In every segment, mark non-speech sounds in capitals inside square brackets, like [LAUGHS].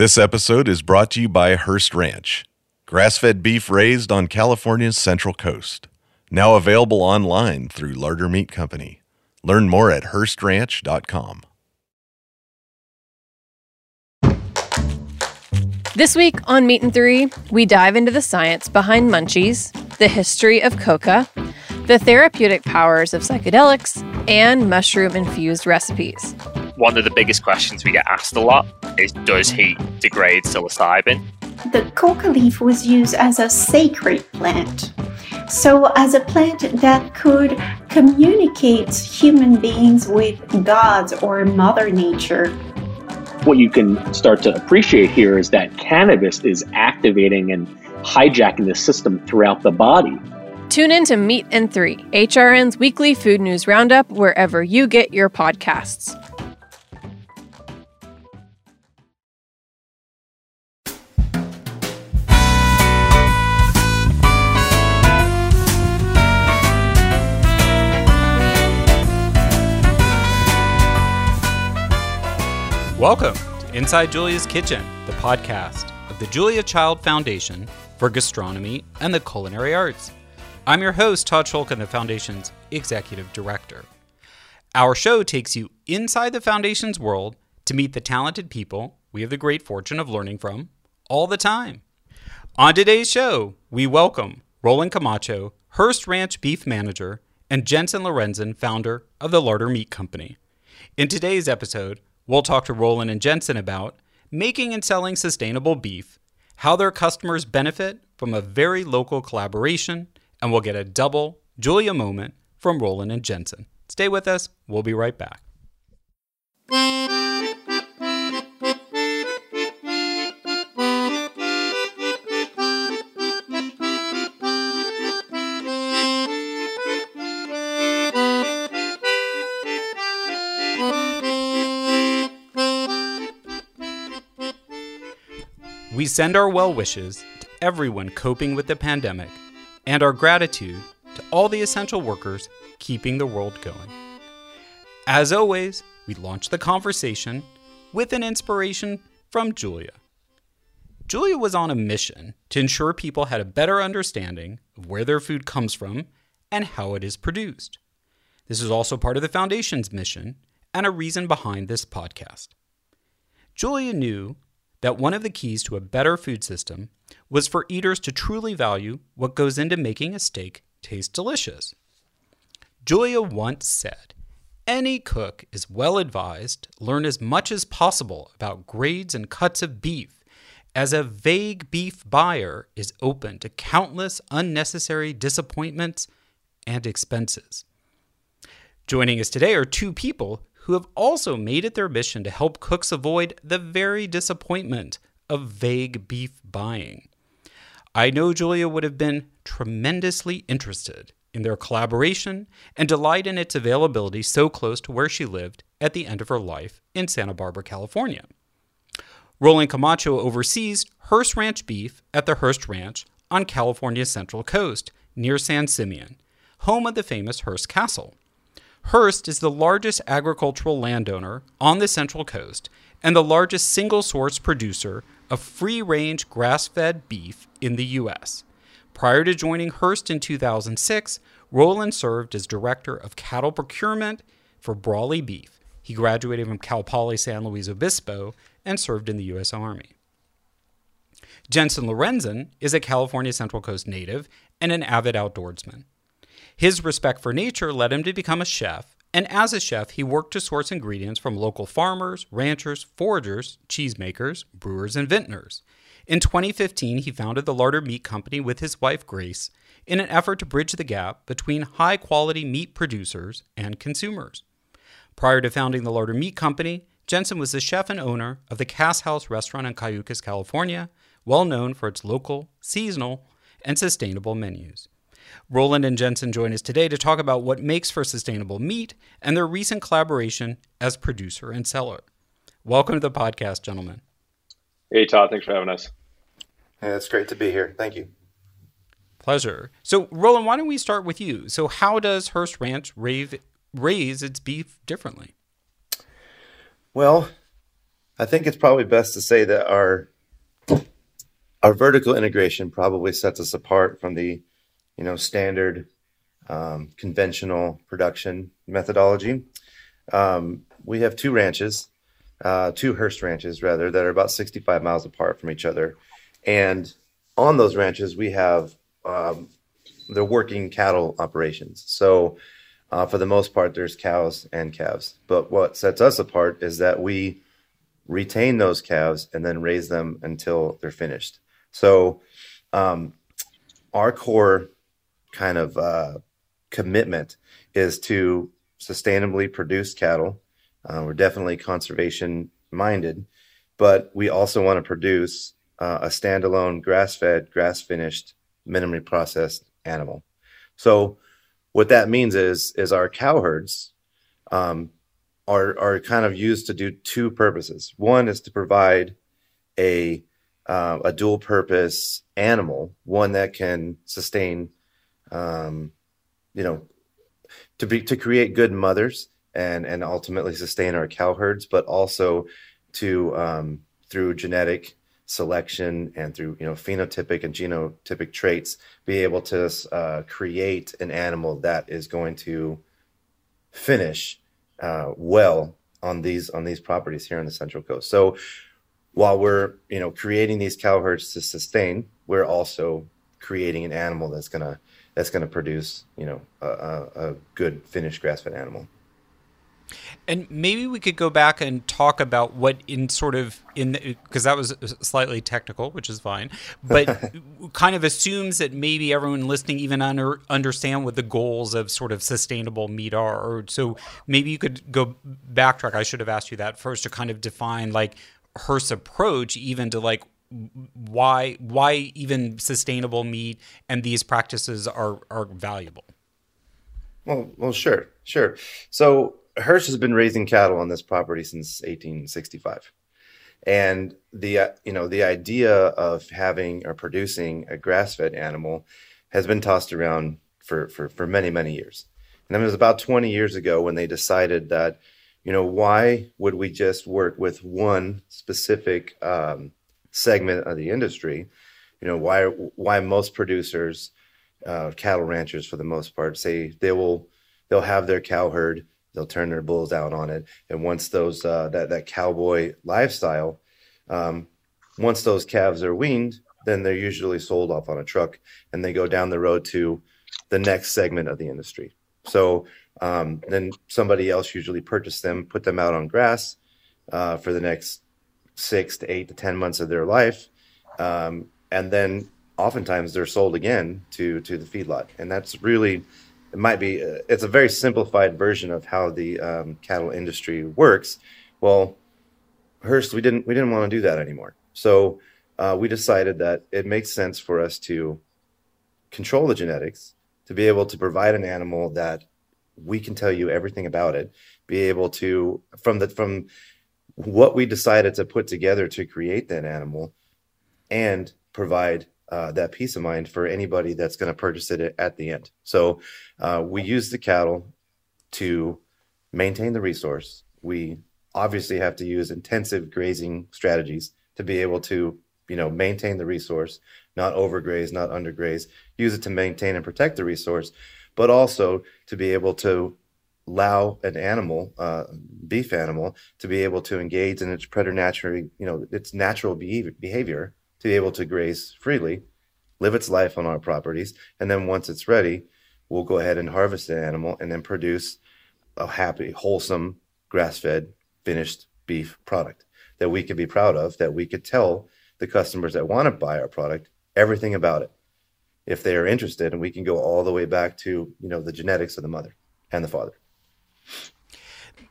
This episode is brought to you by Hearst Ranch, grass fed beef raised on California's Central Coast. Now available online through Larder Meat Company. Learn more at HearstRanch.com. This week on Meat and Three, we dive into the science behind munchies, the history of coca, the therapeutic powers of psychedelics, and mushroom infused recipes. One of the biggest questions we get asked a lot is Does heat degrade psilocybin? The coca leaf was used as a sacred plant. So, as a plant that could communicate human beings with gods or Mother Nature. What you can start to appreciate here is that cannabis is activating and hijacking the system throughout the body. Tune in to Meat and Three, HRN's weekly food news roundup, wherever you get your podcasts. Welcome to Inside Julia's Kitchen, the podcast of the Julia Child Foundation for Gastronomy and the Culinary Arts. I'm your host, Todd Schulkin, the Foundation's Executive Director. Our show takes you inside the Foundation's world to meet the talented people we have the great fortune of learning from all the time. On today's show, we welcome Roland Camacho, Hearst Ranch Beef Manager, and Jensen Lorenzen, founder of the Larder Meat Company. In today's episode, we'll talk to Roland and Jensen about making and selling sustainable beef, how their customers benefit from a very local collaboration, and we'll get a double Julia moment from Roland and Jensen. Stay with us, we'll be right back. We send our well wishes to everyone coping with the pandemic and our gratitude to all the essential workers keeping the world going. As always, we launch the conversation with an inspiration from Julia. Julia was on a mission to ensure people had a better understanding of where their food comes from and how it is produced. This is also part of the Foundation's mission and a reason behind this podcast. Julia knew that one of the keys to a better food system was for eaters to truly value what goes into making a steak taste delicious. Julia once said, Any cook is well advised learn as much as possible about grades and cuts of beef, as a vague beef buyer is open to countless unnecessary disappointments and expenses. Joining us today are two people who have also made it their mission to help cooks avoid the very disappointment of vague beef buying. I know Julia would have been tremendously interested in their collaboration and delight in its availability so close to where she lived at the end of her life in Santa Barbara, California. Roland Camacho oversees Hearst Ranch Beef at the Hearst Ranch on California's Central Coast near San Simeon, home of the famous Hearst Castle. Hearst is the largest agricultural landowner on the Central Coast and the largest single source producer of free range grass fed beef in the U.S. Prior to joining Hearst in 2006, Roland served as director of cattle procurement for Brawley Beef. He graduated from Cal Poly San Luis Obispo and served in the U.S. Army. Jensen Lorenzen is a California Central Coast native and an avid outdoorsman. His respect for nature led him to become a chef, and as a chef, he worked to source ingredients from local farmers, ranchers, foragers, cheesemakers, brewers, and vintners. In 2015, he founded the Larder Meat Company with his wife Grace in an effort to bridge the gap between high quality meat producers and consumers. Prior to founding the Larder Meat Company, Jensen was the chef and owner of the Cass House restaurant in Cayucos, California, well known for its local, seasonal, and sustainable menus. Roland and Jensen join us today to talk about what makes for sustainable meat and their recent collaboration as producer and seller. Welcome to the podcast, gentlemen. Hey, Todd. Thanks for having us. Yeah, it's great to be here. Thank you. Pleasure. So, Roland, why don't we start with you? So, how does Hearst Ranch rave, raise its beef differently? Well, I think it's probably best to say that our our vertical integration probably sets us apart from the you know standard um, conventional production methodology. Um, we have two ranches, uh, two Hearst ranches rather, that are about 65 miles apart from each other, and on those ranches we have um, working cattle operations. So. Uh, for the most part, there's cows and calves. But what sets us apart is that we retain those calves and then raise them until they're finished. So, um, our core kind of uh, commitment is to sustainably produce cattle. Uh, we're definitely conservation minded, but we also want to produce uh, a standalone grass fed, grass finished, minimally processed animal. So, what that means is is our cow herds um, are are kind of used to do two purposes. One is to provide a uh, a dual purpose animal, one that can sustain, um, you know, to be to create good mothers and and ultimately sustain our cow herds, but also to um, through genetic selection and through you know phenotypic and genotypic traits be able to uh, create an animal that is going to finish uh, well on these on these properties here on the Central Coast. So while we're you know creating these cow herds to sustain, we're also creating an animal that's gonna that's gonna produce you know a, a, a good finished grass fed animal. And maybe we could go back and talk about what in sort of in because that was slightly technical, which is fine, but [LAUGHS] kind of assumes that maybe everyone listening even under, understand what the goals of sort of sustainable meat are. Or so maybe you could go backtrack. I should have asked you that first to kind of define like Hearst's approach, even to like why why even sustainable meat and these practices are are valuable. Well, well, sure, sure. So Hearst has been raising cattle on this property since 1865, and the uh, you know the idea of having or producing a grass-fed animal has been tossed around for for for many many years. And it was about 20 years ago when they decided that you know why would we just work with one specific um, segment of the industry? You know why why most producers, uh, cattle ranchers for the most part, say they will they'll have their cow herd they'll turn their bulls out on it. And once those uh, that that cowboy lifestyle, um, once those calves are weaned, then they're usually sold off on a truck and they go down the road to the next segment of the industry. So um, then somebody else usually purchase them, put them out on grass uh, for the next six to eight to ten months of their life, um, and then oftentimes they're sold again to to the feedlot, and that's really it might be uh, it's a very simplified version of how the um, cattle industry works. Well, Hearst, we didn't we didn't want to do that anymore. So uh, we decided that it makes sense for us to control the genetics to be able to provide an animal that we can tell you everything about it. Be able to from the from what we decided to put together to create that animal, and provide uh, that peace of mind for anybody that's going to purchase it at the end. So uh, we use the cattle to maintain the resource. We obviously have to use intensive grazing strategies to be able to, you know, maintain the resource, not overgraze, not undergraze. Use it to maintain and protect the resource, but also to be able to allow an animal, uh, beef animal, to be able to engage in its preternatural, you know, its natural behavior, behavior to be able to graze freely, live its life on our properties, and then once it's ready, we'll go ahead and harvest the animal and then produce a happy, wholesome, grass-fed, finished beef product that we could be proud of, that we could tell the customers that want to buy our product everything about it. If they are interested and we can go all the way back to you know the genetics of the mother and the father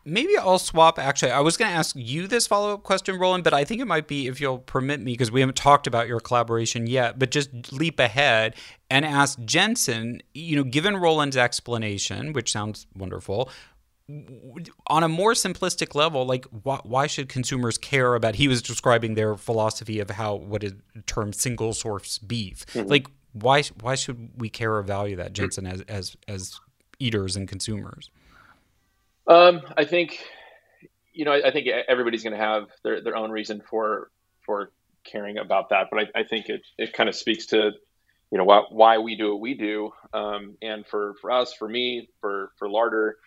maybe I'll swap. Actually, I was going to ask you this follow up question, Roland, but I think it might be, if you'll permit me, because we haven't talked about your collaboration yet, but just leap ahead and ask Jensen, you know, given Roland's explanation, which sounds wonderful, on a more simplistic level, like why, why, should consumers care about? He was describing their philosophy of how what is termed single source beef. Mm-hmm. Like why why should we care or value that, Jensen, as as as eaters and consumers? Um, I think you know, I, I think everybody's going to have their, their own reason for for caring about that, but I, I think it it kind of speaks to you know why, why we do what we do, um, and for for us, for me, for for Larder,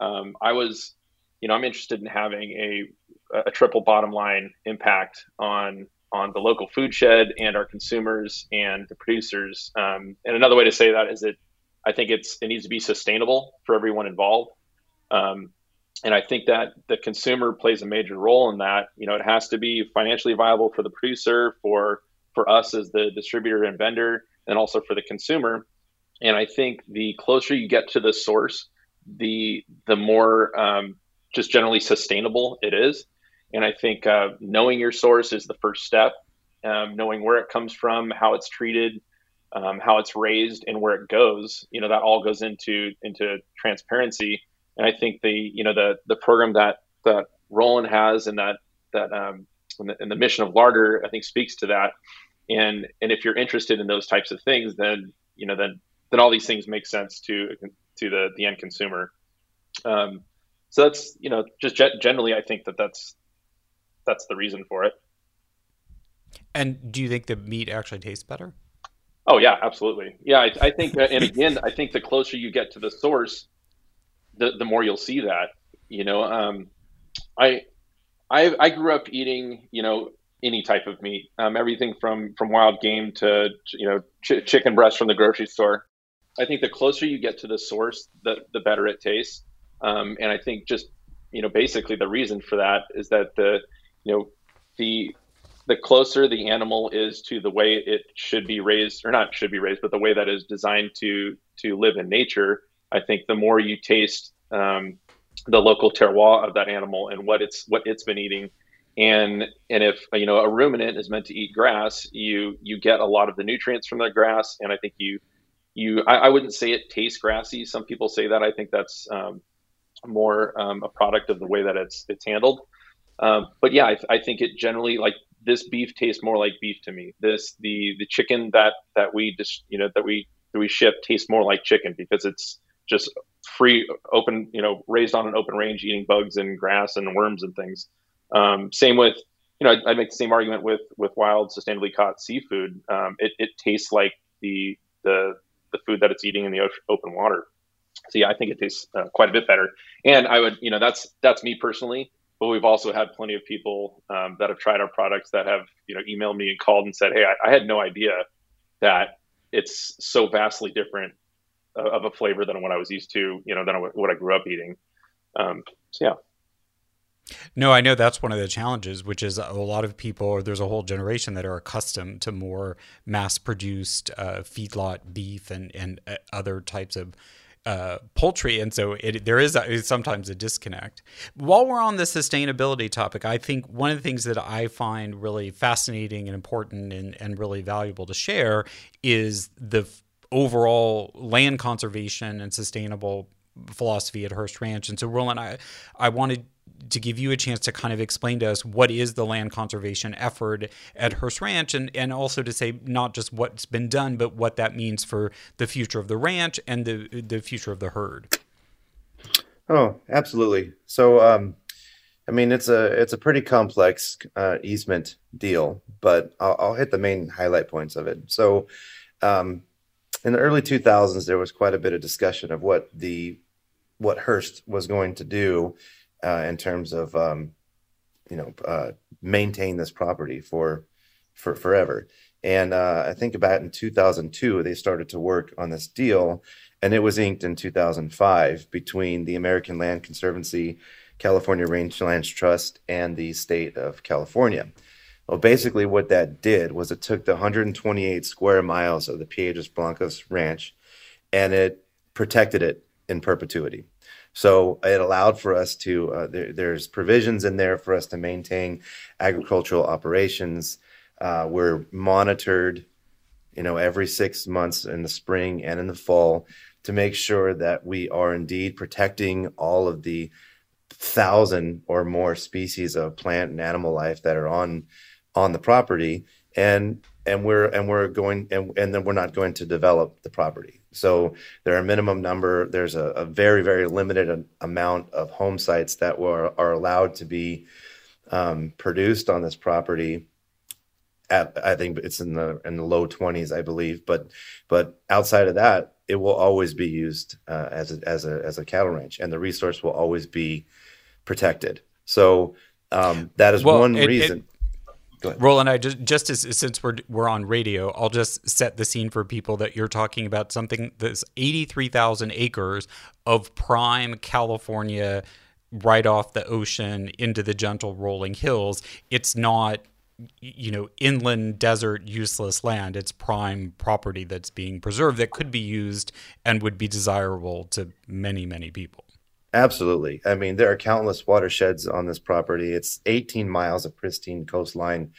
um, I was, you know, I'm interested in having a a triple bottom line impact on on the local food shed and our consumers and the producers. Um, and another way to say that is that I think it's it needs to be sustainable for everyone involved. Um, and I think that the consumer plays a major role in that. You know, it has to be financially viable for the producer, for for us as the distributor and vendor, and also for the consumer. And I think the closer you get to the source, the the more um, just generally sustainable it is. And I think uh, knowing your source is the first step. Um, knowing where it comes from, how it's treated, um, how it's raised, and where it goes. You know, that all goes into into transparency. And I think the you know the the program that that Roland has and that that um, and the, and the mission of Larder I think speaks to that. And and if you're interested in those types of things, then you know then then all these things make sense to to the the end consumer. Um, so that's you know just generally I think that that's that's the reason for it. And do you think the meat actually tastes better? Oh yeah, absolutely. Yeah, I, I think, and again, I think the closer you get to the source, the the more you'll see that. You know, um, I, I I grew up eating, you know, any type of meat, um, everything from from wild game to you know ch- chicken breast from the grocery store. I think the closer you get to the source, the the better it tastes. Um, and I think just you know basically the reason for that is that the you know the the closer the animal is to the way it should be raised or not should be raised but the way that is designed to to live in nature i think the more you taste um, the local terroir of that animal and what it's what it's been eating. And and if you know a ruminant is meant to eat grass you you get a lot of the nutrients from the grass. And i think you you i, I wouldn't say it tastes grassy. Some people say that. I think that's um, more um, a product of the way that it's it's handled. Um, but yeah I, I think it generally like this beef tastes more like beef to me. This the the chicken that that we just you know that we that we ship tastes more like chicken because it's just free open you know raised on an open range eating bugs and grass and worms and things. Um, same with you know I, I, make the same argument with with wild sustainably caught seafood. Um, it, it tastes like the the the food that it's eating in the open water. So yeah, I think it tastes uh, quite a bit better. And I would you know that's that's me personally but we've also had plenty of people um, that have tried our products that have you know emailed me and called and said hey I, I had no idea that it's so vastly different of a flavor than what i was used to you know than what i grew up eating. Um, so yeah. No, I know that's one of the challenges, which is a lot of people, or there's a whole generation that are accustomed to more mass produced uh, feedlot beef and, and uh, other types of uh, poultry, and so it, there is a, sometimes a disconnect. While we're on the sustainability topic, I think one of the things that I find really fascinating and important and, and really valuable to share is the overall land conservation and sustainable philosophy at Hearst Ranch. And so, Roland, I, I wanted to give you a chance to kind of explain to us what is the land conservation effort at Hearst Ranch and, and also to say not just what's been done, but what that means for the future of the ranch and the, the future of the herd. Oh, absolutely. So, um, I mean, it's a it's a pretty complex uh, easement deal, but I'll, I'll, hit the main highlight points of it. So, um, in the early 2000s, there was quite a bit of discussion of what the what Hearst was going to do uh, in terms of um, you know uh, maintain this property for for forever. And uh, I think about in 2002 they started to work on this deal, and it was inked in 2005 between the American Land Conservancy, California Rangelands Trust, and the state of California. Well, basically, what that did was it took the 128 square miles of the Piedras Blancas Ranch, and it protected it in perpetuity. So it allowed for us to, uh, there, there's provisions in there for us to maintain agricultural operations. Uh, we're monitored, you know, every six months in the spring and in the fall to make sure that we are indeed protecting all of the thousand or more species of plant and animal life that are on on the property and and we're and we're going and, and then we're not going to develop the property. So there are a minimum number there's a, a very very limited amount of home sites that were are allowed to be um, produced on this property. At, I think it's in the in the low 20s I believe but but outside of that it will always be used uh, as a, as a as a cattle ranch and the resource will always be protected. So um, that is well, one it, reason it, Roland, I just just as since we're we're on radio, I'll just set the scene for people that you're talking about something that's 83,000 acres of prime California right off the ocean into the gentle rolling hills. It's not you know inland desert useless land. It's prime property that's being preserved that could be used and would be desirable to many many people Absolutely. I mean, there are countless watersheds on this property. It's 18 miles of pristine coastline.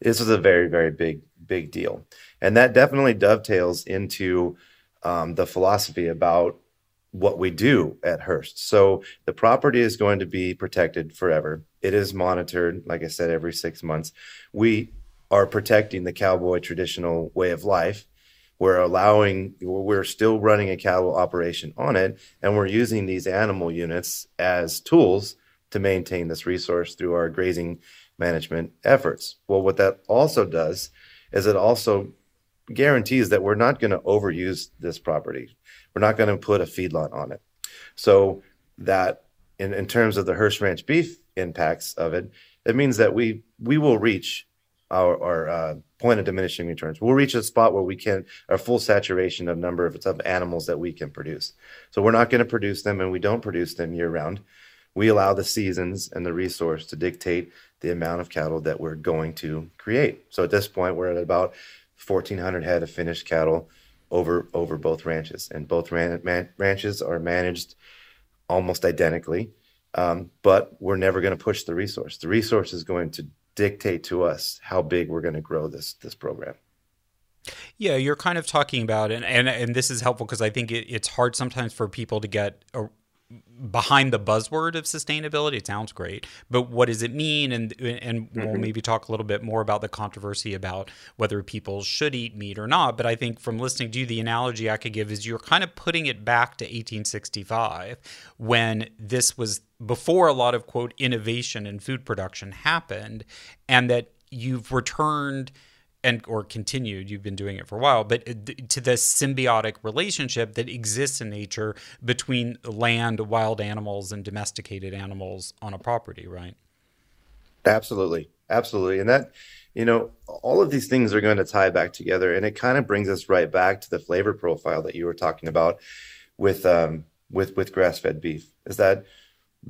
This is a very, very big, big deal. And that definitely dovetails into um, the philosophy about what we do at Hearst. So the property is going to be protected forever. It is monitored, like I said, every six months. We are protecting the cowboy traditional way of life we're allowing we're still running a cattle operation on it and we're using these animal units as tools to maintain this resource through our grazing management efforts. Well what that also does is it also guarantees that we're not going to overuse this property. We're not going to put a feedlot on it. So that in, in terms of the Hearst Ranch beef impacts of it, it means that we we will reach our, our uh, point of diminishing returns. We'll reach a spot where we can a full saturation of number of, of animals that we can produce. So we're not going to produce them, and we don't produce them year round. We allow the seasons and the resource to dictate the amount of cattle that we're going to create. So at this point, we're at about 1,400 head of finished cattle over over both ranches, and both ran, man, ranches are managed almost identically. Um, but we're never going to push the resource. The resource is going to dictate to us how big we're going to grow this this program. Yeah, you're kind of talking about, and and, and this is helpful because I think it, it's hard sometimes for people to get a, behind the buzzword of sustainability. It sounds great, but what does it mean? And and mm-hmm. we'll maybe talk a little bit more about the controversy about whether people should eat meat or not. But I think from listening to you, the analogy I could give is you're kind of putting it back to 1865 when this was before a lot of quote innovation in food production happened, and that you've returned and or continued you've been doing it for a while but uh, to this symbiotic relationship that exists in nature between land wild animals and domesticated animals on a property right? Absolutely. Absolutely. And that you know all of these things are going to tie back together and it kind of brings us right back to the flavor profile that you were talking about with um with with grass-fed beef. Is that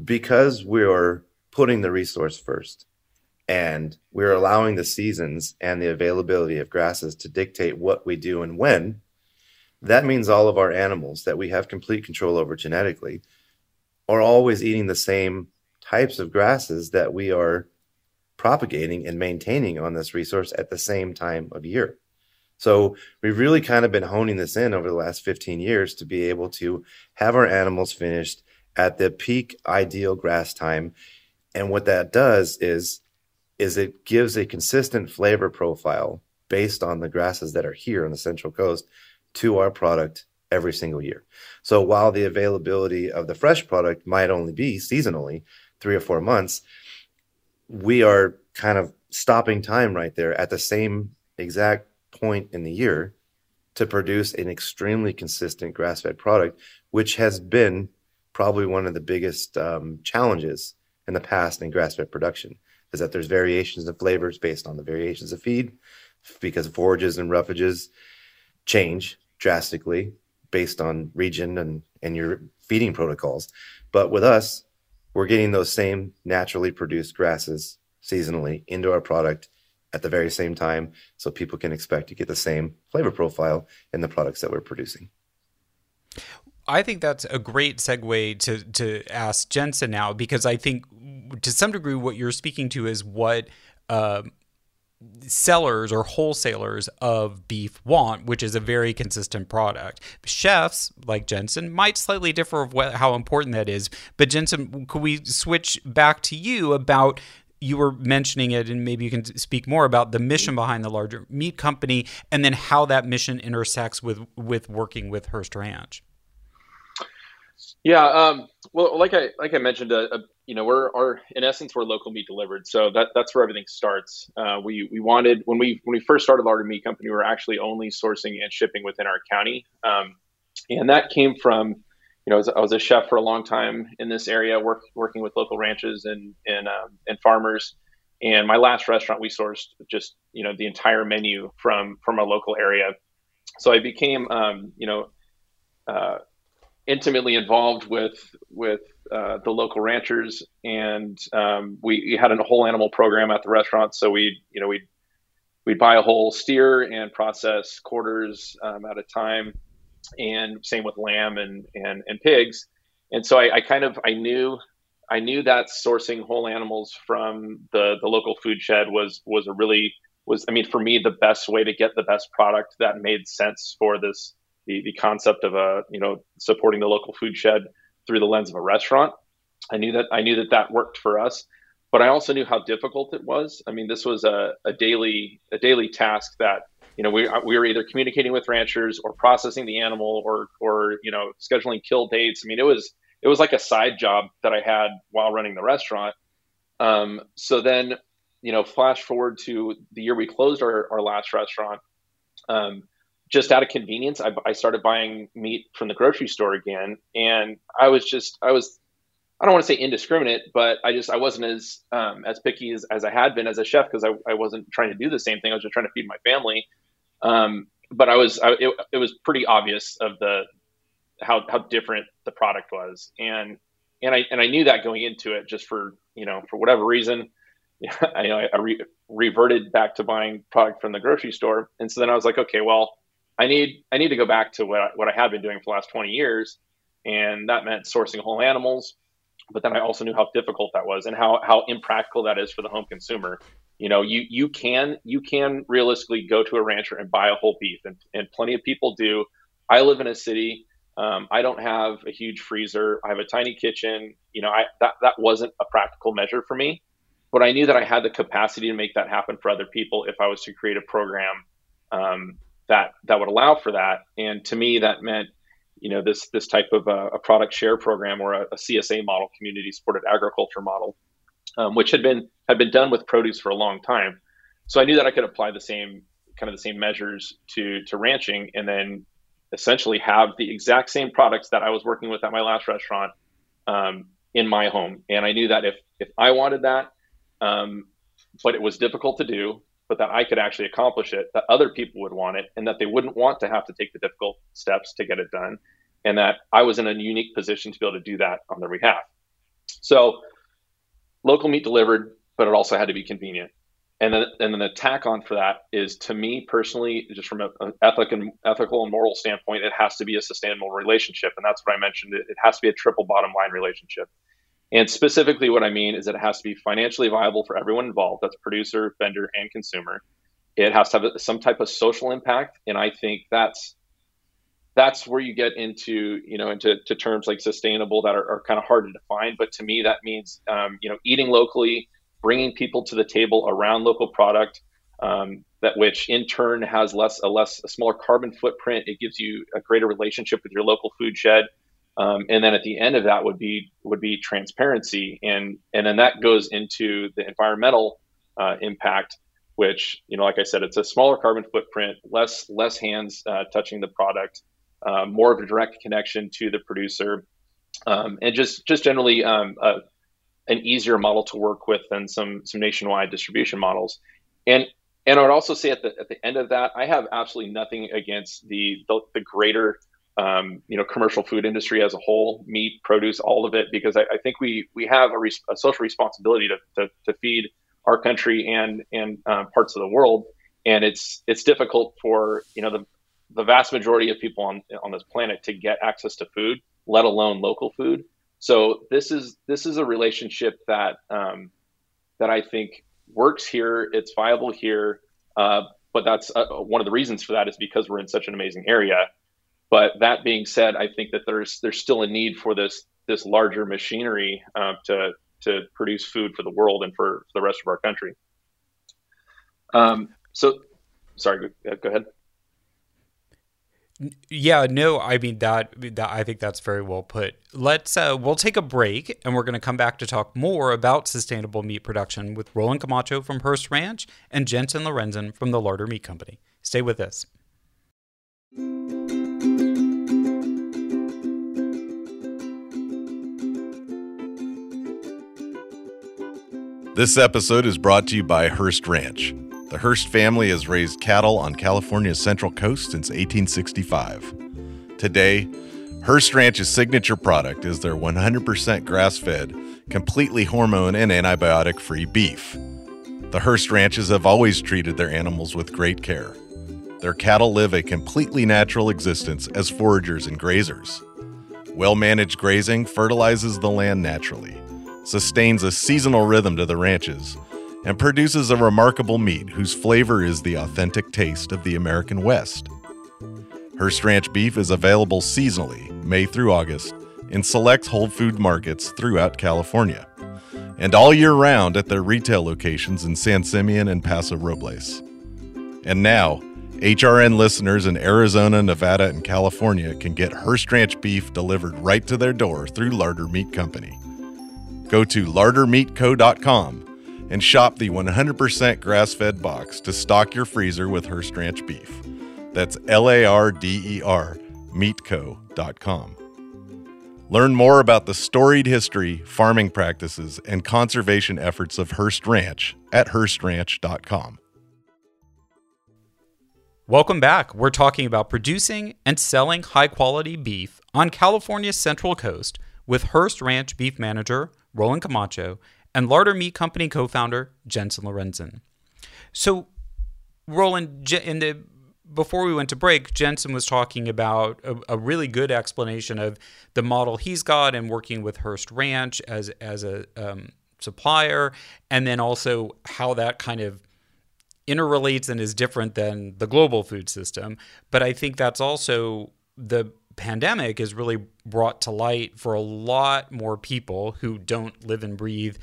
because we're putting the resource first and we're allowing the seasons and the availability of grasses to dictate what we do and when, that means all of our animals that we have complete control over genetically are always eating the same types of grasses that we are propagating and maintaining on this resource at the same time of year. So we've really kind of been honing this in over the last 15 years to be able to have our animals finished at the peak ideal grass time. And what that does is is it gives a consistent flavor profile based on the grasses that are here on the Central Coast to our product every single year. So while the availability of the fresh product might only be seasonally three or four months, we are kind of stopping time right there at the same exact point in the year to produce an extremely consistent grass fed product, which has been probably one of the biggest um, challenges in the past in grass fed production is that there's variations of flavors based on the variations of feed because forages and roughages change drastically based on region and, and your feeding protocols. But with us, we're getting those same naturally produced grasses seasonally into our product at the very same time so people can expect to get the same flavor profile in the products that we're producing. I think that's a great segue to to ask Jensen now because I think to some degree what you're speaking to is what uh, sellers or wholesalers of beef want, which is a very consistent product. Chefs like Jensen might slightly differ of what, how important that is. But Jensen, could we switch back to you about you were mentioning it, and maybe you can speak more about the mission behind the Larder Meat Company, and then how that mission intersects with with working with Hearst Ranch. Yeah, um, well, like I like I mentioned, uh, uh, you know, we're our in essence we're local meat delivered, so that that's where everything starts. Uh, we we wanted when we when we first started Larder Meat Company, we were actually only sourcing and shipping within our county, um, and that came from, you know, I was, a chef for a long time in this area, work, working with local ranches and and um, and farmers. And my last restaurant, we sourced just you know the entire menu from from a local area. So I became, um, you know. Uh, intimately involved with with uh, the local ranchers, and um, we, we, had a whole animal program at the restaurant. So we, you know, we we'd buy a whole steer and process quarters um, at a time, and same with lamb and and, and pigs. And so I, I kind of I knew I knew that sourcing whole animals from the the local food shed was was a really was I mean for me the best way to get the best product that made sense for this the, the concept of a you know supporting the local food shed through the lens of a restaurant. I knew that I knew that that worked for us, but I also knew how difficult it was. I mean, this was a, a daily a daily task that you know we we were either communicating with ranchers or processing the animal or or you know scheduling kill dates. I mean, it was it was like a side job that I had while running the restaurant. Um, so then, you know, flash forward to the year we closed our, our last restaurant. Um, just out of convenience, I, I, started buying meat from the grocery store again, and I was just I was I don't want to say indiscriminate, but I just I wasn't as um, as picky as, as I had been as a chef because I, I wasn't trying to do the same thing. I was just trying to feed my family. Um, but I was I, it, it was pretty obvious of the how how different the product was, and and I and I knew that going into it just for you know for whatever reason. [LAUGHS] I, I re- reverted back to buying product from the grocery store, and so then I was like, okay, well, I need I need to go back to what I, what I had been doing for the last 20 years, and that meant sourcing whole animals. But then I also knew how difficult that was and how how impractical that is for the home consumer. You know, you you can you can realistically go to a rancher and buy a whole beef, and, and plenty of people do. I live in a city. Um, I don't have a huge freezer. I have a tiny kitchen. You know, I that that wasn't a practical measure for me, but I knew that I had the capacity to make that happen for other people if I was to create a program um, that that would allow for that. And to me, that meant you know this this type of a, a product share program or a, a, CSA model, community supported agriculture model, um, which had been had been done with produce for a long time. So I knew that I could apply the same kind of the same measures to to ranching, and then essentially have the exact same products that I was working with at my last restaurant um, in my home. And I knew that if if I wanted that, um, but it was difficult to do, but that I could actually accomplish it, that other people would want it, and that they wouldn't want to have to take the difficult steps to get it done, and that I was in a unique position to be able to do that on their behalf. So, local meat delivered, but it also had to be convenient. And then, and then the tack on for that is to me personally, just from an ethic and ethical and moral standpoint, it has to be a sustainable relationship, and that's what I mentioned. It, it has to be a triple bottom line relationship. And specifically, what I mean is that it has to be financially viable for everyone involved that's producer, vendor, and consumer. It has to have some type of social impact. And I think that's that's where you get into you know into to terms like sustainable that are, are kind of hard to define but to me that means um, you know eating locally bringing people to the table around local product um, that which in turn has less a less a smaller carbon footprint it gives you a greater relationship with your local food shed um, and then at the end of that would be would be transparency, and and then that goes into the environmental uh, impact, which you know, like I said, it's a smaller carbon footprint, less less hands uh, touching the product, uh, more of a direct connection to the producer, um, and just just generally um, a, an easier model to work with than some some nationwide distribution models. And and I would also say at the at the end of that, I have absolutely nothing against the the, the greater um, you know, commercial food industry as a whole, meat, produce, all of it, because I, I think we we have a, res- a social responsibility to, to, to, feed our country and and uh, parts of the world, and it's it's difficult for you know the the vast majority of people on on this planet to get access to food, let alone local food. So this is this is a relationship that um, that I think works here. It's viable here, uh, but that's uh, one of the reasons for that is because we're in such an amazing area but that being said, I think that there's there's still a need for this this larger machinery uh, to to produce food for the world and for, the rest of our country. Um, so, sorry, go, go ahead. Yeah, no, I mean that, that I think that's very well put. Let's uh, we'll take a break and we're going to come back to talk more about sustainable meat production with Roland Camacho from Hearst Ranch and Jensen Lorenzen from the Larder Meat Company. Stay with us. This episode is brought to you by Hearst Ranch. The Hearst family has raised cattle on California's Central Coast since 1865. Today, Hearst Ranch's signature product is their 100% grass fed, completely hormone and antibiotic free beef. The Hearst Ranches have always treated their animals with great care. Their cattle live a completely natural existence as foragers and grazers. Well managed grazing fertilizes the land naturally sustains a seasonal rhythm to the ranches, and produces a remarkable meat whose flavor is the authentic taste of the American West. Hearst Ranch beef is available seasonally, May through August, in select whole food markets throughout California, and all year round at their retail locations in San Simeon and Paso Robles. And now, HRN listeners in Arizona, Nevada, and California can get Hearst Ranch beef delivered right to their door through Larder Meat Company. Go to lardermeatco.com and shop the 100% grass fed box to stock your freezer with Hearst Ranch beef. That's L A R D E R, meatco.com. Learn more about the storied history, farming practices, and conservation efforts of Hearst Ranch at HearstRanch.com. Welcome back. We're talking about producing and selling high quality beef on California's Central Coast with Hearst Ranch beef manager Roland Camacho, and Larder Meat Company co founder Jensen Lorenzen. So, Roland, in the before we went to break, Jensen was talking about a, a, really good explanation of the model he's got and working with Hearst Ranch as as a um, supplier, and then also how that kind of interrelates and is different than the global food system. But I think that's also the pandemic is really brought to light for a lot more people who don't live and breathe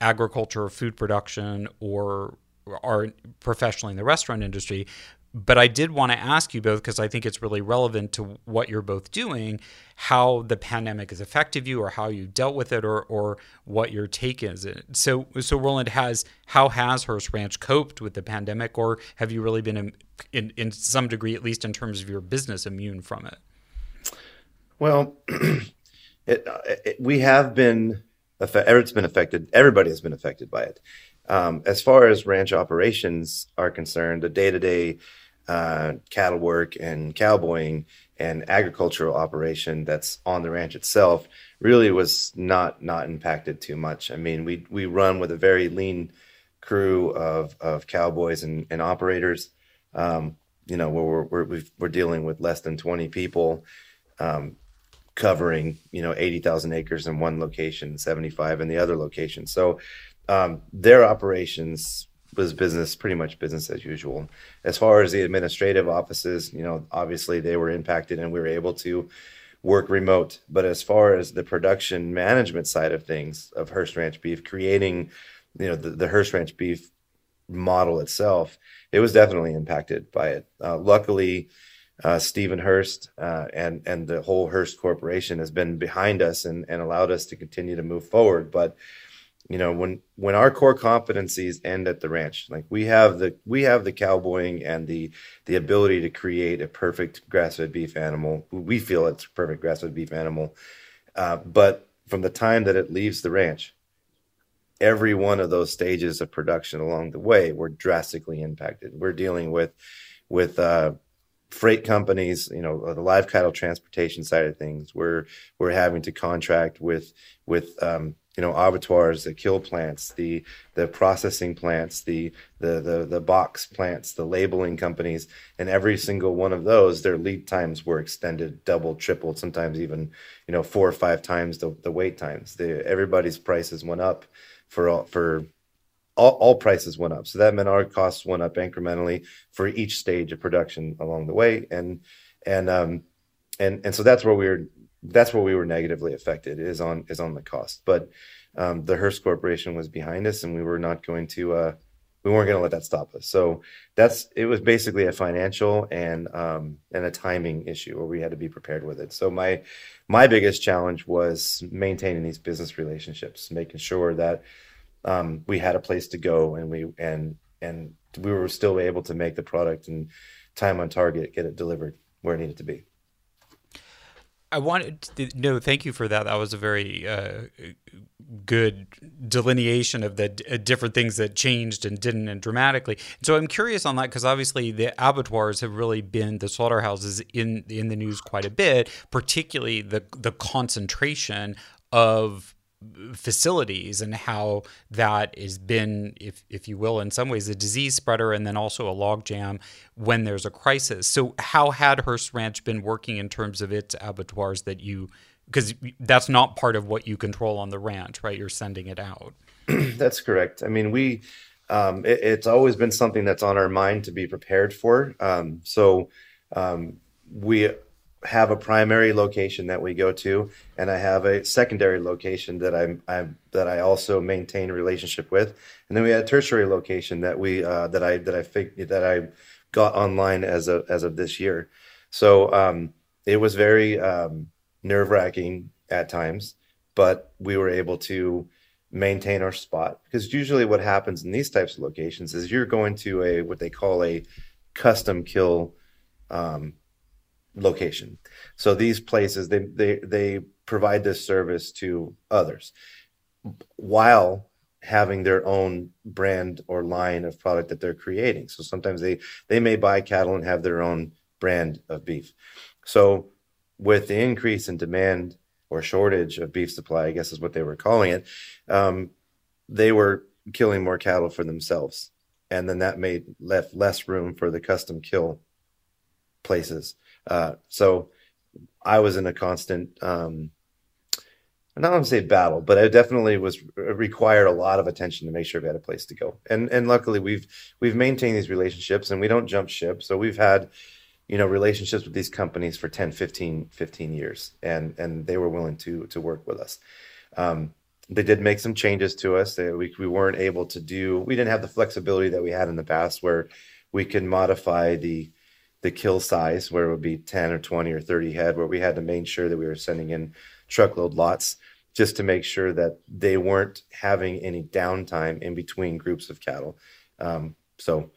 agriculture or food production or are professionally in the restaurant industry. But I did want to ask you both because I think it's really relevant to what you're both doing, how the pandemic has affected you, or how you dealt with it, or or what your take is. So, so Roland has how has Hearst Ranch coped with the pandemic, or have you really been in, in, in some degree, at least in terms of your business, immune from it? Well, [CLEARS THROAT] it, it, we have been it's been affected. Everybody has been affected by it. Um, as far as ranch operations are concerned, the day to day cattle work and cowboying and agricultural operation that's on the ranch itself really was not not impacted too much. I mean, we we run with a very lean crew of of cowboys and, and operators. Um, you know, where we're we're, we are dealing with less than twenty people. Um, covering you know 80,000 acres in one location 75 in the other location. So um, their operations was business pretty much business as usual. As far as the administrative offices you know obviously they were impacted and we were able to work remote. But as far as the production management side of things of Hearst Ranch beef creating you know the, the Hearst Ranch beef model itself it was definitely impacted by it. Uh, luckily uh, Stephen Hearst uh, and and the whole Hearst Corporation has been behind us and, and allowed us to continue to move forward. But you know when when our core competencies end at the ranch, like we have the we have the cowboying and the the ability to create a perfect grass fed beef animal. We feel it's a perfect grass fed beef animal, uh, but from the time that it leaves the ranch, every one of those stages of production along the way were drastically impacted. We're dealing with with uh, freight companies, you know, the live cattle transportation side of things, we're we're having to contract with with um, you know abattoirs, the kill plants, the the processing plants, the the the the box plants, the labeling companies, and every single one of those, their lead times were extended, double, tripled, sometimes even you know four or five times the, the wait times. The everybody's prices went up for all, for all, all, prices went up. So that meant our costs went up incrementally for each stage of production along the way. And and um and and so that's where we were that's where we were negatively affected is on is on the cost. But um, the Hearst Corporation was behind us, and we were not going to uh, we weren't going to let that stop us. So that's it was basically a financial and um, and a timing issue where we had to be prepared with it. So my my biggest challenge was maintaining these business relationships, making sure that um, we had a place to go and we and and we were still able to make the product and time on target, get it delivered where it needed to be. I wanted to, no, thank you for that. That was a very uh, good delineation of the d- uh, different things that changed and didn't, and dramatically. So I'm curious on that because obviously the abattoirs have really been the slaughterhouses in in the news quite a bit, particularly the the concentration of facilities and how that has been, if if you will, in some ways a disease spreader and then also a logjam when there's a crisis. So how had Hearst Ranch been working in terms of its abattoirs that you because that's not part of what you control on the ranch, right? You're sending it out. [CLEARS THROAT] that's correct. I mean, we um, it, it's always been something that's on our mind to be prepared for. Um, so um, we have a primary location that we go to, and I have a secondary location that I'm, I'm that I also maintain a relationship with, and then we had a tertiary location that we uh, that I that I fig- that I got online as of as of this year. So um, it was very um, nerve wracking at times, but we were able to maintain our spot because usually what happens in these types of locations is you're going to a what they call a custom kill um, location. So these places they they they provide this service to others while having their own brand or line of product that they're creating. So sometimes they they may buy cattle and have their own brand of beef. So with the increase in demand or shortage of beef supply, I guess is what they were calling it, um, they were killing more cattle for themselves, and then that made left less room for the custom kill places. Uh, so I was in a constant, um, not to say battle, but I definitely was required a lot of attention to make sure we had a place to go. And and luckily we've we've maintained these relationships and we don't jump ship. So we've had you know relationships with these companies for 10 15 15 years and and they were willing to to work with us um, they did make some changes to us they, we, we weren't able to do we didn't have the flexibility that we had in the past where we could modify the the kill size where it would be 10 or 20 or 30 head where we had to make sure that we were sending in truckload lots just to make sure that they weren't having any downtime in between groups of cattle. Um, so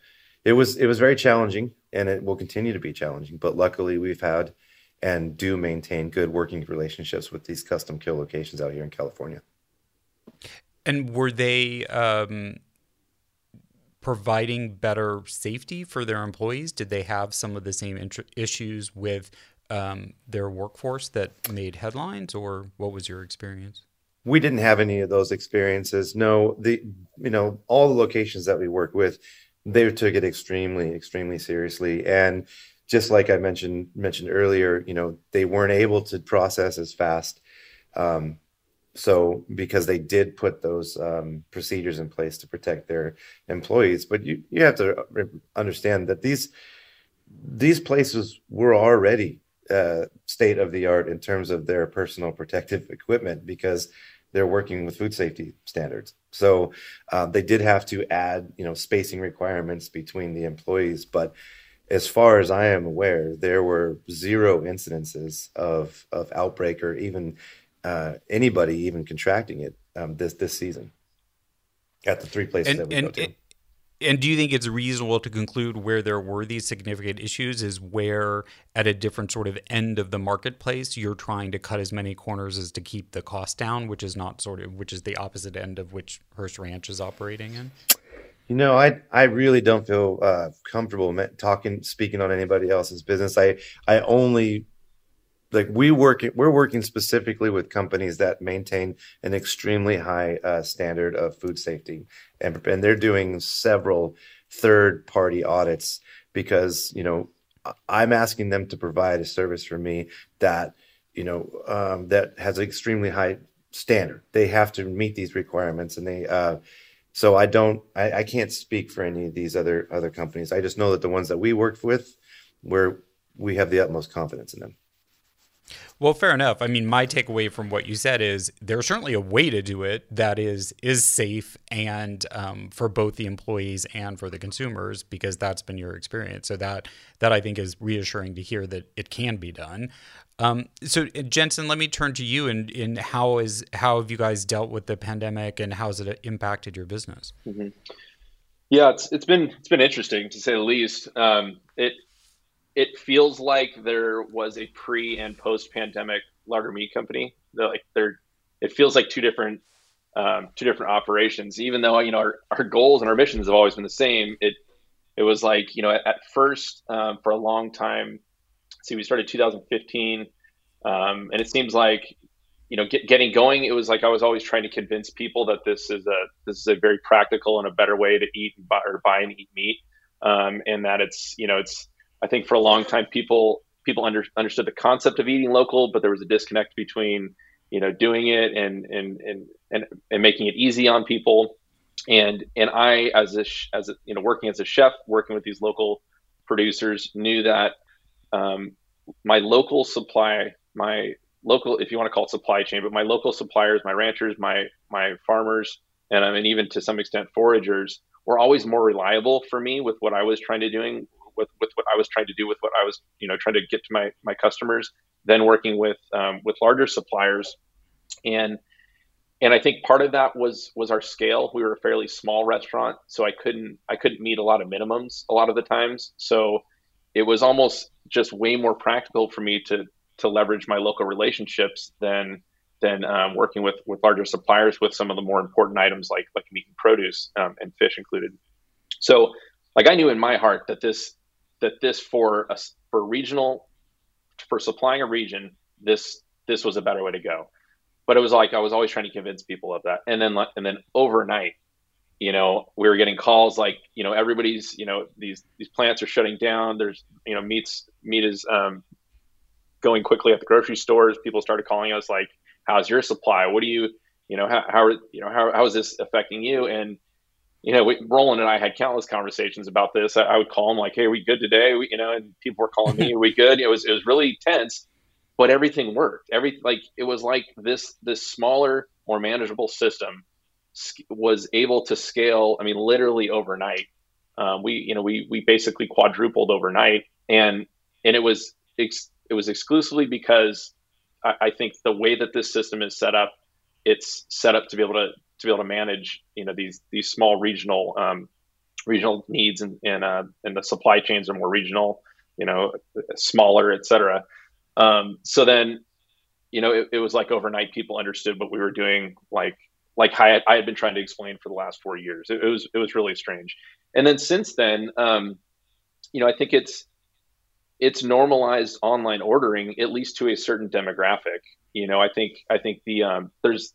it was it was very challenging and it will continue to be challenging but luckily we've had and do maintain good working relationships with these custom kill locations out here in california. And were they um, providing better safety for their employees? Did they have some of the same issues with um, their workforce that made headlines, or what was your experience? We didn't have any of those experiences. No, the you know all the locations that we work with, they took it extremely, extremely seriously, and just like I mentioned mentioned earlier, you know they weren't able to process as fast. Um, so because they did put those um, procedures in place to protect their employees but you, you have to understand that these these places were already uh, state of the art in terms of their personal protective equipment because they're working with food safety standards. So uh, they did have to add you know spacing requirements between the employees but as far as i am aware there were zero incidences of of outbreak or even uh, anybody even contracting it um, this this season at the three places and, that we and, go to. And do you think it's reasonable to conclude where there were these significant issues is where, at a different sort of end of the marketplace, you're trying to cut as many corners as to keep the cost down, which is not sort of which is the opposite end of which Hearst Ranch is operating in? You know, I I really don't feel uh, comfortable talking speaking on anybody else's business. I I only like we work we're working specifically with companies that maintain an extremely high uh, standard of food safety. And and they're doing several third party audits because you know i'm asking them to provide a service for me that you know um, that has an extremely high standard. They have to meet these requirements and they uh, so i don't I, I can't speak for any of these other other companies. I just know that the ones that we work with where we have the utmost confidence in them Well, fair enough. I mean, my takeaway from what you said is there's certainly a way to do it that is is safe and um, for both the employees and for the consumers because that's been your experience. So that that I think is reassuring to hear that it can be done. Um, so uh, Jensen, let me turn to you and in how is how have you guys dealt with the pandemic and how has it impacted your business? Mm-hmm. Yeah, it's it's been it's been interesting to say the least. Um, it it feels like there was a pre and post pandemic larder meat company. They're like they're it feels like two different um, two different operations. Even though you know our, our goals and our missions have always been the same, it it was like you know at, at first um, for a long time. See, we started 2015, um, and it seems like you know get, getting going. It was like I was always trying to convince people that this is a this is a very practical and a better way to eat and buy, or buy and eat meat, um, and that it's you know it's I think for a long time people people under, understood the concept of eating local, but there was a disconnect between you know doing it and and and and, and making it easy on people. And and I as a as a, you know working as a chef, working with these local producers, knew that um, my local supply, my local if you want to call it supply chain, but my local suppliers, my ranchers, my my farmers, and I mean even to some extent foragers were always more reliable for me with what I was trying to doing with with what I was trying to do with what I was you know trying to get to my my customers. Then working with um, with larger suppliers, and and I think part of that was was our scale. We were a fairly small restaurant, so I couldn't I couldn't meet a lot of minimums a lot of the times. So it was almost just way more practical for me to to leverage my local relationships than than um, working with with larger suppliers with some of the more important items like like meat and produce um, and fish included. So like I knew in my heart that this that this for a, for regional for supplying a region this this was a better way to go. But it was like i was always trying to convince people of that. And then and then overnight you know we were getting calls like you know everybody's you know these these plants are shutting down. There's you know meats meat is um, going quickly at the grocery stores. People started calling us like how's your supply? What do you you know how, how are you know how, how is this affecting you? And you know, we, Roland and I had countless conversations about this. I, I would call him like, "Hey, are we good today?" We, you know, and people were calling me, "Are [LAUGHS] we good?" It was it was really tense, but everything worked. Every like it was like this this smaller, more manageable system was able to scale. I mean, literally overnight. Um, we you know we we basically quadrupled overnight, and and it was ex- it was exclusively because I, I think the way that this system is set up, it's set up to be able to to be able to manage you know these these small regional um, regional needs and and, uh, and the supply chains are more regional you know smaller et cetera. Um, so then you know it, it, was like overnight people understood what we were doing like like I, I had been trying to explain for the last four years. It, it was it was really strange. And then since then um, you know i think it's it's normalized online ordering at least to a certain demographic. You know i think i think the um, there's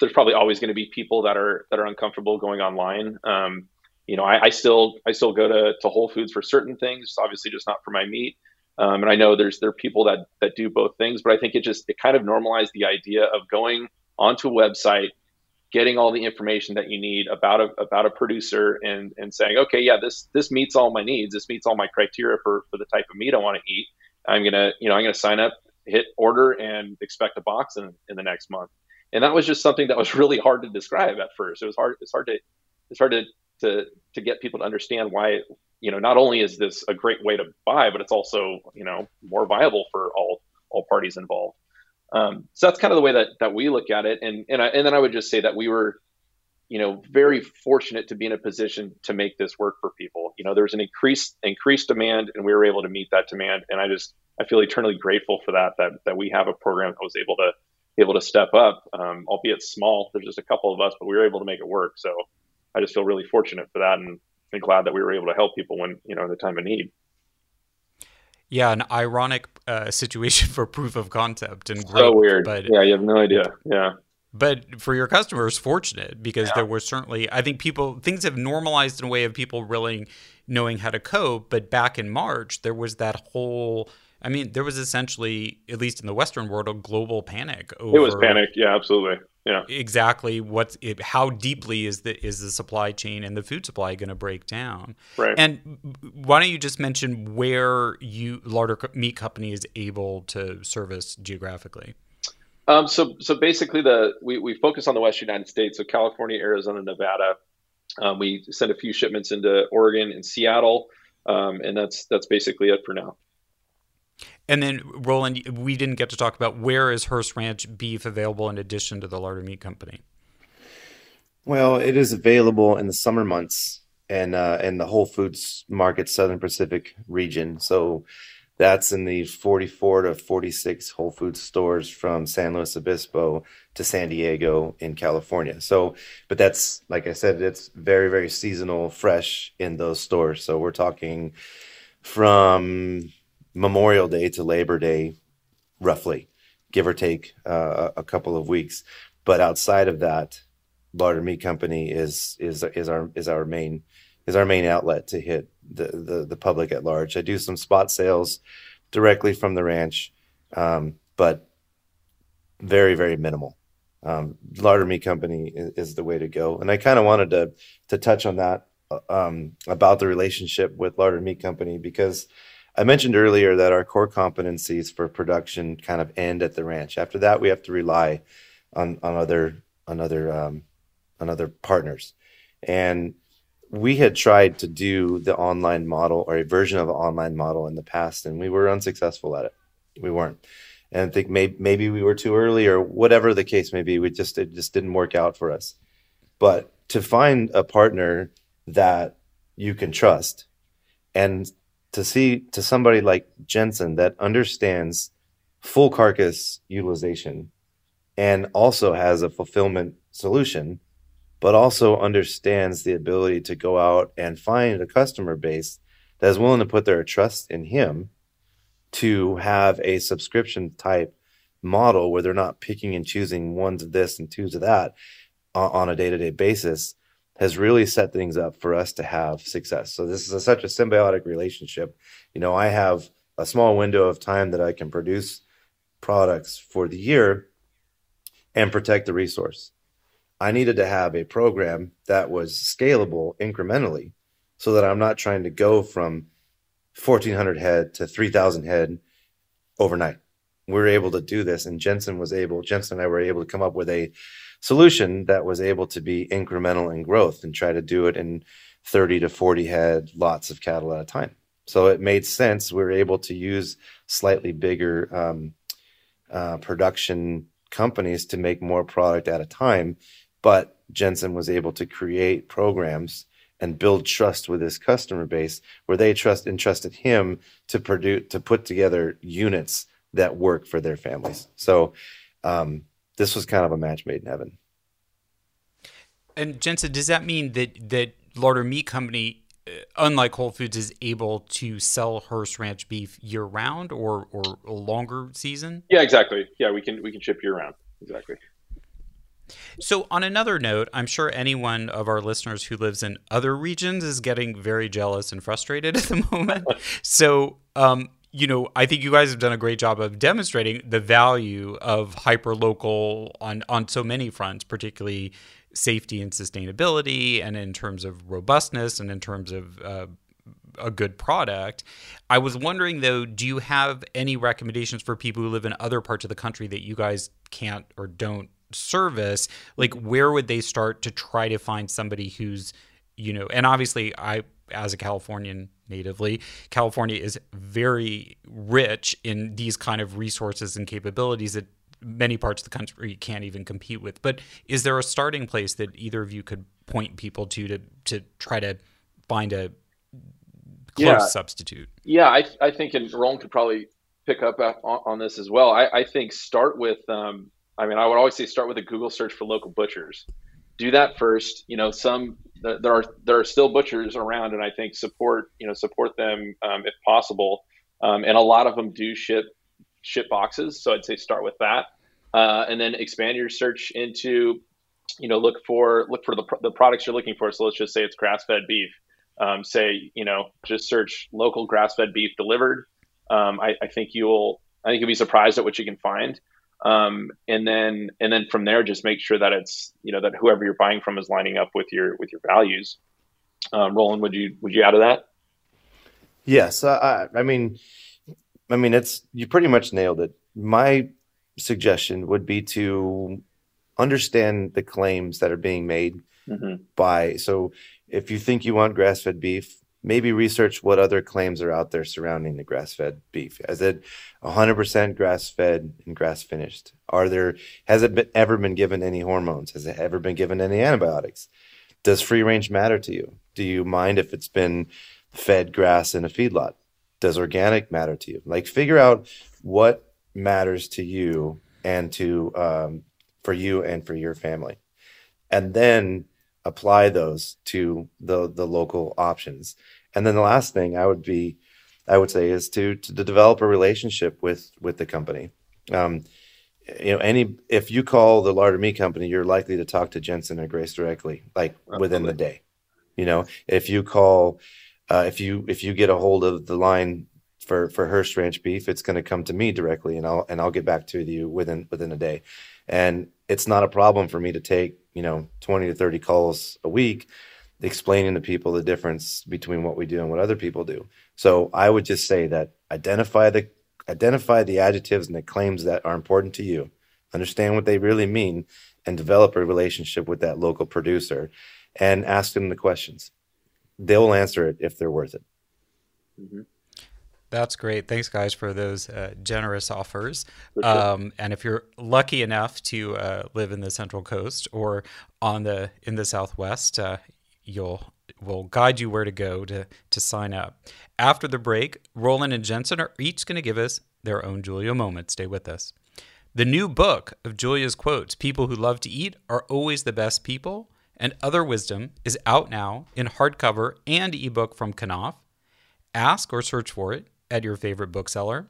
there's probably always going to be people that are that are uncomfortable going online. Um, you know, I, I, still I still go to, to Whole Foods for certain things, obviously just not for my meat. Um, and I know there's there are people that that do both things, but I think it just it kind of normalized the idea of going onto a website, getting all the information that you need about a about a producer, and and saying, okay, yeah, this this meets all my needs, this meets all my criteria for for the type of meat I want to eat. I'm gonna you know I'm gonna sign up, hit order, and expect a box in in the next month and that was just something that was [LAUGHS] really hard to describe at first. It was hard. It's hard to it's hard to to to get people to understand why you know not only is this a great way to buy, but it's also you know more viable for all all parties involved. Um, so that's kind of the way that that we look at it. And and I, and then I would just say that we were you know very fortunate to be in a position to make this work for people. You know, there's an increased increased demand, and we were able to meet that demand. And I just I feel eternally grateful for that that that we have a program that was able to able to step up, um, albeit small. There's just a couple of us, but we were able to make it work. So I just feel really fortunate for that, and, and glad that we were able to help people when you know in the time of need. Yeah, an ironic uh, situation for proof of concept and growth, so weird. But yeah, you have no idea. Yeah. But for your customers, fortunate because yeah. there was certainly, I think people, things have normalized in a way of people really knowing how to cope. But back in March, there was that whole I mean, there was essentially, at least in the Western world, a global panic. Over, it was panic, yeah, absolutely. Yeah. exactly what's it, how deeply is the is the supply chain and the food supply going to break down. Right. And why don't you just mention where you Larder Meat Company is able to service geographically? Um, so, so basically, the we, we focus on the West United States, so California, Arizona, Nevada. Um, we send a few shipments into Oregon and Seattle, um, and that's that's basically it for now. And then, Roland, we didn't get to talk about where is Hearst Ranch beef available in addition to the Larder Meat Company. Well, it is available in the summer months and uh, in the Whole Foods Market Southern Pacific region. So that's in the 44 to 46 Whole Foods stores from San Luis Obispo to San Diego in California. So, but that's like I said, it's very, very seasonal, fresh in those stores. So we're talking from Memorial Day to Labor Day, roughly, give or take uh, a couple of weeks. But outside of that, Larder Meat Company is is is our is our main is our main outlet to hit the, the the public at large. I do some spot sales directly from the ranch, um, but very very minimal. Um, Larder Meat Company is, is the way to go, and I kind of wanted to to touch on that um, about the relationship with Larder Meat Company because I mentioned earlier that our core competencies for production kind of end at the ranch. After that, we have to rely on on other on other um, on other partners, and we had tried to do the online model or a version of an online model in the past, and we were unsuccessful at it. We weren't, and I think maybe maybe we were too early or whatever the case may be. We just it just didn't work out for us. But to find a partner that you can trust and to see to somebody like Jensen that understands full carcass utilization and also has a fulfillment solution, but also understands the ability to go out and find a customer base that is willing to put their trust in him to have a subscription type model where they're not picking and choosing ones of this and twos of that uh, on a day to day basis has really set things up for us to have success. So this is a, such a symbiotic relationship. You know, I have a small window of time that I can produce products for the year and protect the resource. I needed to have a program that was scalable incrementally so that I'm not trying to go from 1400 head to 3000 head overnight. We were able to do this and Jensen was able Jensen and I were able to come up with a solution that was able to be incremental in growth and try to do it in 30 to 40 head lots of cattle at a time. So it made sense. We were able to use slightly bigger um, uh, production companies to make more product at a time. But Jensen was able to create programs and build trust with his customer base where they trust entrusted him to produce to put together units that work for their families. So um, this was kind of a match made in heaven. And Jensen, does that mean that that Larder Meat Company, uh, unlike Whole Foods, is able to sell Hearst Ranch beef year round or or a longer season? Yeah, exactly. Yeah, we can we can ship year round. Exactly. So, on another note, I'm sure anyone of our listeners who lives in other regions is getting very jealous and frustrated [LAUGHS] at the moment. so, um, you know, I think you guys have done a great job of demonstrating the value of hyper local on on so many fronts, particularly safety and sustainability, and in terms of robustness, and in terms of uh, a good product. I was wondering though, do you have any recommendations for people who live in other parts of the country that you guys can't or don't service? Like, where would they start to try to find somebody who's, you know, and obviously, I as a Californian natively, California is very rich in these kind of resources and capabilities that many parts of the country can't even compete with. But is there a starting place that either of you could point people to to to try to find a close Yeah. substitute? Yeah, I, I think, and Roland could probably pick up on, on this as well. I, I think start with, um, I mean, I would always say start with a Google search for local butchers. Do that first. You know, some there are there are still butchers around, and I think support you know support them um, if possible. Um, and a lot of them do ship ship boxes, so I'd say start with that, uh, and then expand your search into, you know, look for look for the, the products you're looking for. So let's just say it's grass fed beef um, say, you know, just search local grass-fed beef delivered. Um, I, I think you'll, I think you'll be surprised at what you can find. Um, and then and then from there just make sure that it's you know that whoever you're buying from is lining up with your with your values. Um, roland would you would you add to that? Yes I, I mean i mean it's you pretty much nailed it. My suggestion would be to understand the claims that are being made mm-hmm. by so if you think you want grass-fed beef maybe research what other claims are out there surrounding the grass-fed beef. Is it 100% grass-fed and grass-finished? Are there has it been, ever been given any hormones? Has it ever been given any antibiotics? Does free range matter to you? Do you mind if it's been fed grass in a feedlot? Does organic matter to you? Like figure out what matters to you and to um, for you and for your family, and then apply those to the the local options. And then the last thing I would be I would say is to to develop a relationship with with the company. Um, you know, any if you call the larder meat company, you're likely to talk to Jensen or Grace directly, like Absolutely. within the day. You know, if you call, uh, if you if you get a hold of the line for for Hearst Ranch beef, it's going to come to me directly, and I'll and I'll get back to you within within a day. And it's not a problem for me to take you know 20 to 30 calls a week explaining to people the difference between what we do and what other people do. So i would just say that identify the identify the adjectives and the claims that are important to you. Understand what they really mean and develop a relationship with that local producer and ask them the questions. They'll answer it if they're worth it. Mm-hmm. That's great. Thanks, guys, for those uh, generous offers. Sure. Um, and if you're lucky enough to uh, live in the Central Coast or on the in the Southwest, uh, you'll will guide you where to go to to sign up. After the break, Roland and Jensen are each going to give us their own Julia moment. Stay with us. The new book of Julia's quotes, "People who love to eat are always the best people," and other wisdom is out now in hardcover and ebook from Knopf. Ask or search for it at your favorite bookseller.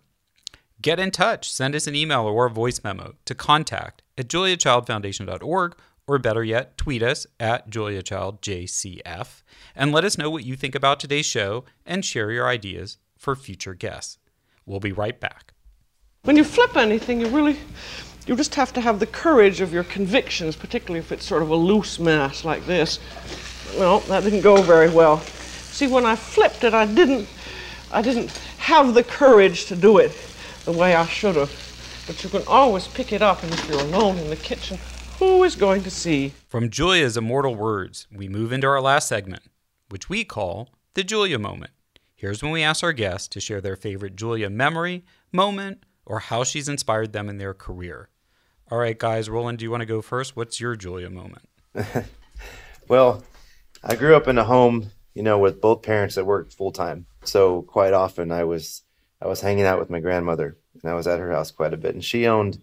Get in touch. Send us an email or a voice memo to contact at juliachildfoundation.org or better yet, tweet us at juliachildjcf and let us know what you think about today's show and share your ideas for future guests. We'll be right back. When you flip anything, you really you just have to have the courage of your convictions, particularly if it's sort of a loose mass like this. Well, that didn't go very well. See, when I flipped it, I didn't I didn't have the courage to do it the way I should have. But you can always pick it up, and if you're alone in the kitchen, who is going to see? From Julia's immortal words, we move into our last segment, which we call the Julia moment. Here's when we ask our guests to share their favorite Julia memory, moment, or how she's inspired them in their career. All right, guys, Roland, do you want to go first? What's your Julia moment? [LAUGHS] well, I grew up in a home, you know, with both parents that worked full time so quite often I was I was hanging out with my grandmother and I was at her house quite a bit and she owned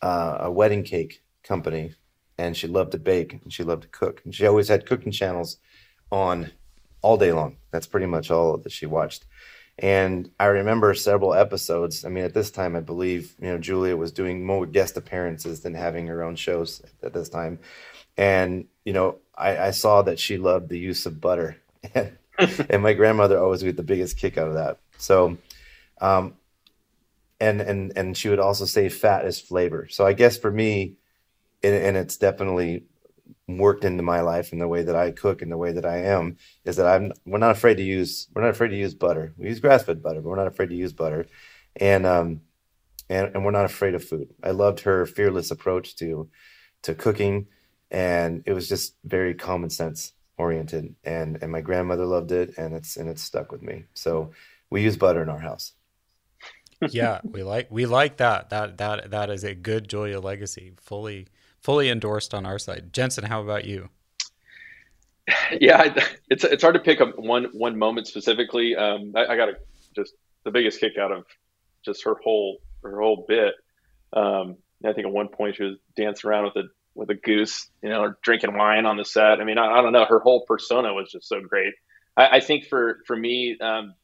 uh, a wedding cake company and she loved to bake and she loved to cook and she always had cooking channels on all day long that's pretty much all that she watched and I remember several episodes. I mean, at this time, I believe you know Julia was doing more guest appearances than having her own shows at this time. And you know, I, I saw that she loved the use of butter, [LAUGHS] and [LAUGHS] and my grandmother always get the biggest kick out of that. So, um, and and and she would also say fat is flavor. So I guess for me, and, and it's definitely worked into my life and the way that I cook and the way that I am is that I'm we're not afraid to use we're not afraid to use butter. We use grass fed butter, but we're not afraid to use butter, and um, and and we're not afraid of food. I loved her fearless approach to to cooking, and it was just very common sense oriented and and my grandmother loved it and it's and it's stuck with me. So we use butter in our house. Yeah we like we like that. That that that is a good julia legacy fully fully endorsed on our side. Jensen how about you? [SIGHS] Yeah it's it's hard to pick up one one moment specifically. Um i, I got a, just the biggest kick out of just her whole her whole bit. Um i think at one point she was dancing around with a with a goose, you know, drinking wine on the set. I mean, I, I don't know. Her whole persona was just so great. I, I think for for me, um,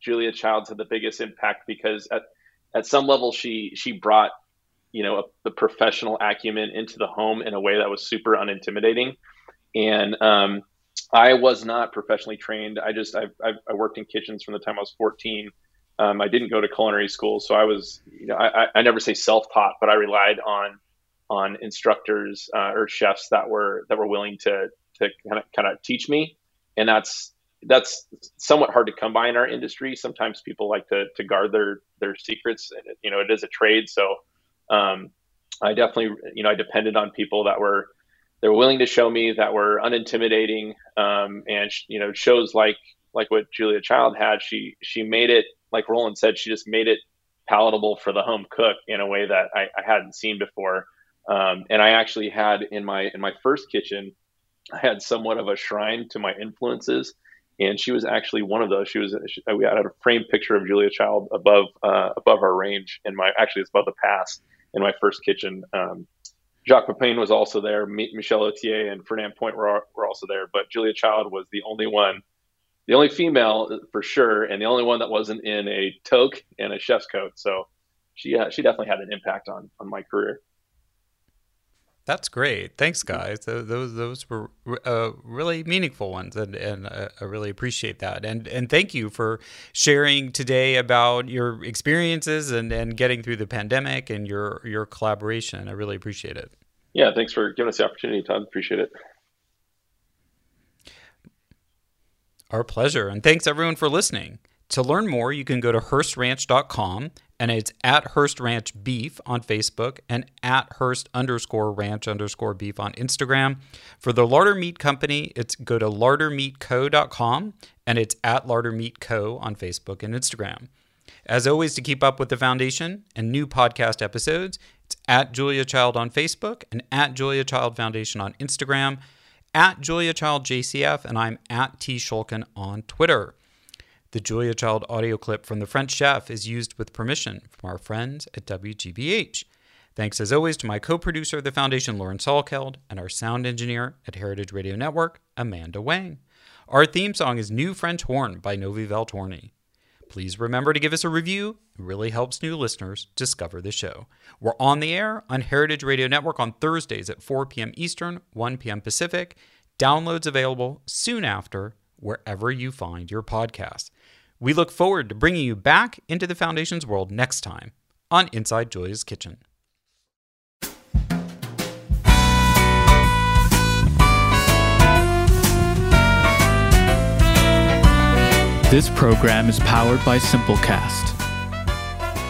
Julia Childs had the biggest impact because at at some level she she brought you know a, the professional acumen into the home in a way that was super unintimidating. And um, I was not professionally trained. I just I, I, worked in kitchens from the time I was 14. Um, I didn't go to culinary school, so I was, you know, I, I never say self-taught, but I relied on on instructors uh, or chefs that were that were willing to to kind of kind of teach me, and that's that's somewhat hard to come by in our industry. Sometimes people like to to guard their their secrets, you know, it is a trade. So um, I definitely, you know, I depended on people that were they were willing to show me that were unintimidating, um, and you know, shows like like what Julia Child had. She she made it like Roland said, she just made it palatable for the home cook in a way that I, I hadn't seen before. Um, and I actually had in my in my first kitchen, I had somewhat of a shrine to my influences, and she was actually one of those. She was she, we had a framed picture of Julia Child above uh, above our range in my actually it's above the pass in my first kitchen. Um, Jacques Pepin was also there. Michel Authier and Fernand Point were, were also there, but Julia Child was the only one the only female for sure, and the only one that wasn't in a toque and a chef's coat. So she uh, she definitely had an impact on on my career. That's great. Thanks, guys. Those those were uh, really meaningful ones, and and uh, I really appreciate that. And and thank you for sharing today about your experiences and and getting through the pandemic and your your collaboration. I really appreciate it. Yeah, thanks for giving us the opportunity, Todd. Appreciate it. Our pleasure. And thanks everyone for listening. To learn more, you can go to HearstRanch.com and it's at Hearst Ranch Beef on Facebook and at Hurst underscore ranch underscore beef on Instagram. For the Larder Meat Company, it's go to lardermeatco.com and it's at lardermeatco on Facebook and Instagram. As always, to keep up with the foundation and new podcast episodes, it's at Julia Child on Facebook and at Julia Child Foundation on Instagram at Julia Child JCF, and I'm at T Schulkin on Twitter. The Julia Child audio clip from The French Chef is used with permission from our friends at WGBH. Thanks as always to my co producer of the Foundation, Lauren Salkeld, and our sound engineer at Heritage Radio Network, Amanda Wang. Our theme song is New French Horn by Novi Valtorni. Please remember to give us a review. It really helps new listeners discover the show. We're on the air on Heritage Radio Network on Thursdays at 4 p.m. Eastern, 1 p.m. Pacific. Downloads available soon after wherever you find your podcasts. We look forward to bringing you back into the Foundation's world next time on Inside Julia's Kitchen. This program is powered by Simplecast.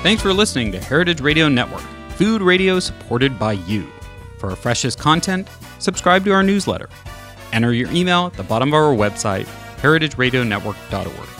Thanks for listening to Heritage Radio Network, food radio supported by you. For our freshest content, subscribe to our newsletter. Enter your email at the bottom of our website, heritageradionetwork.org.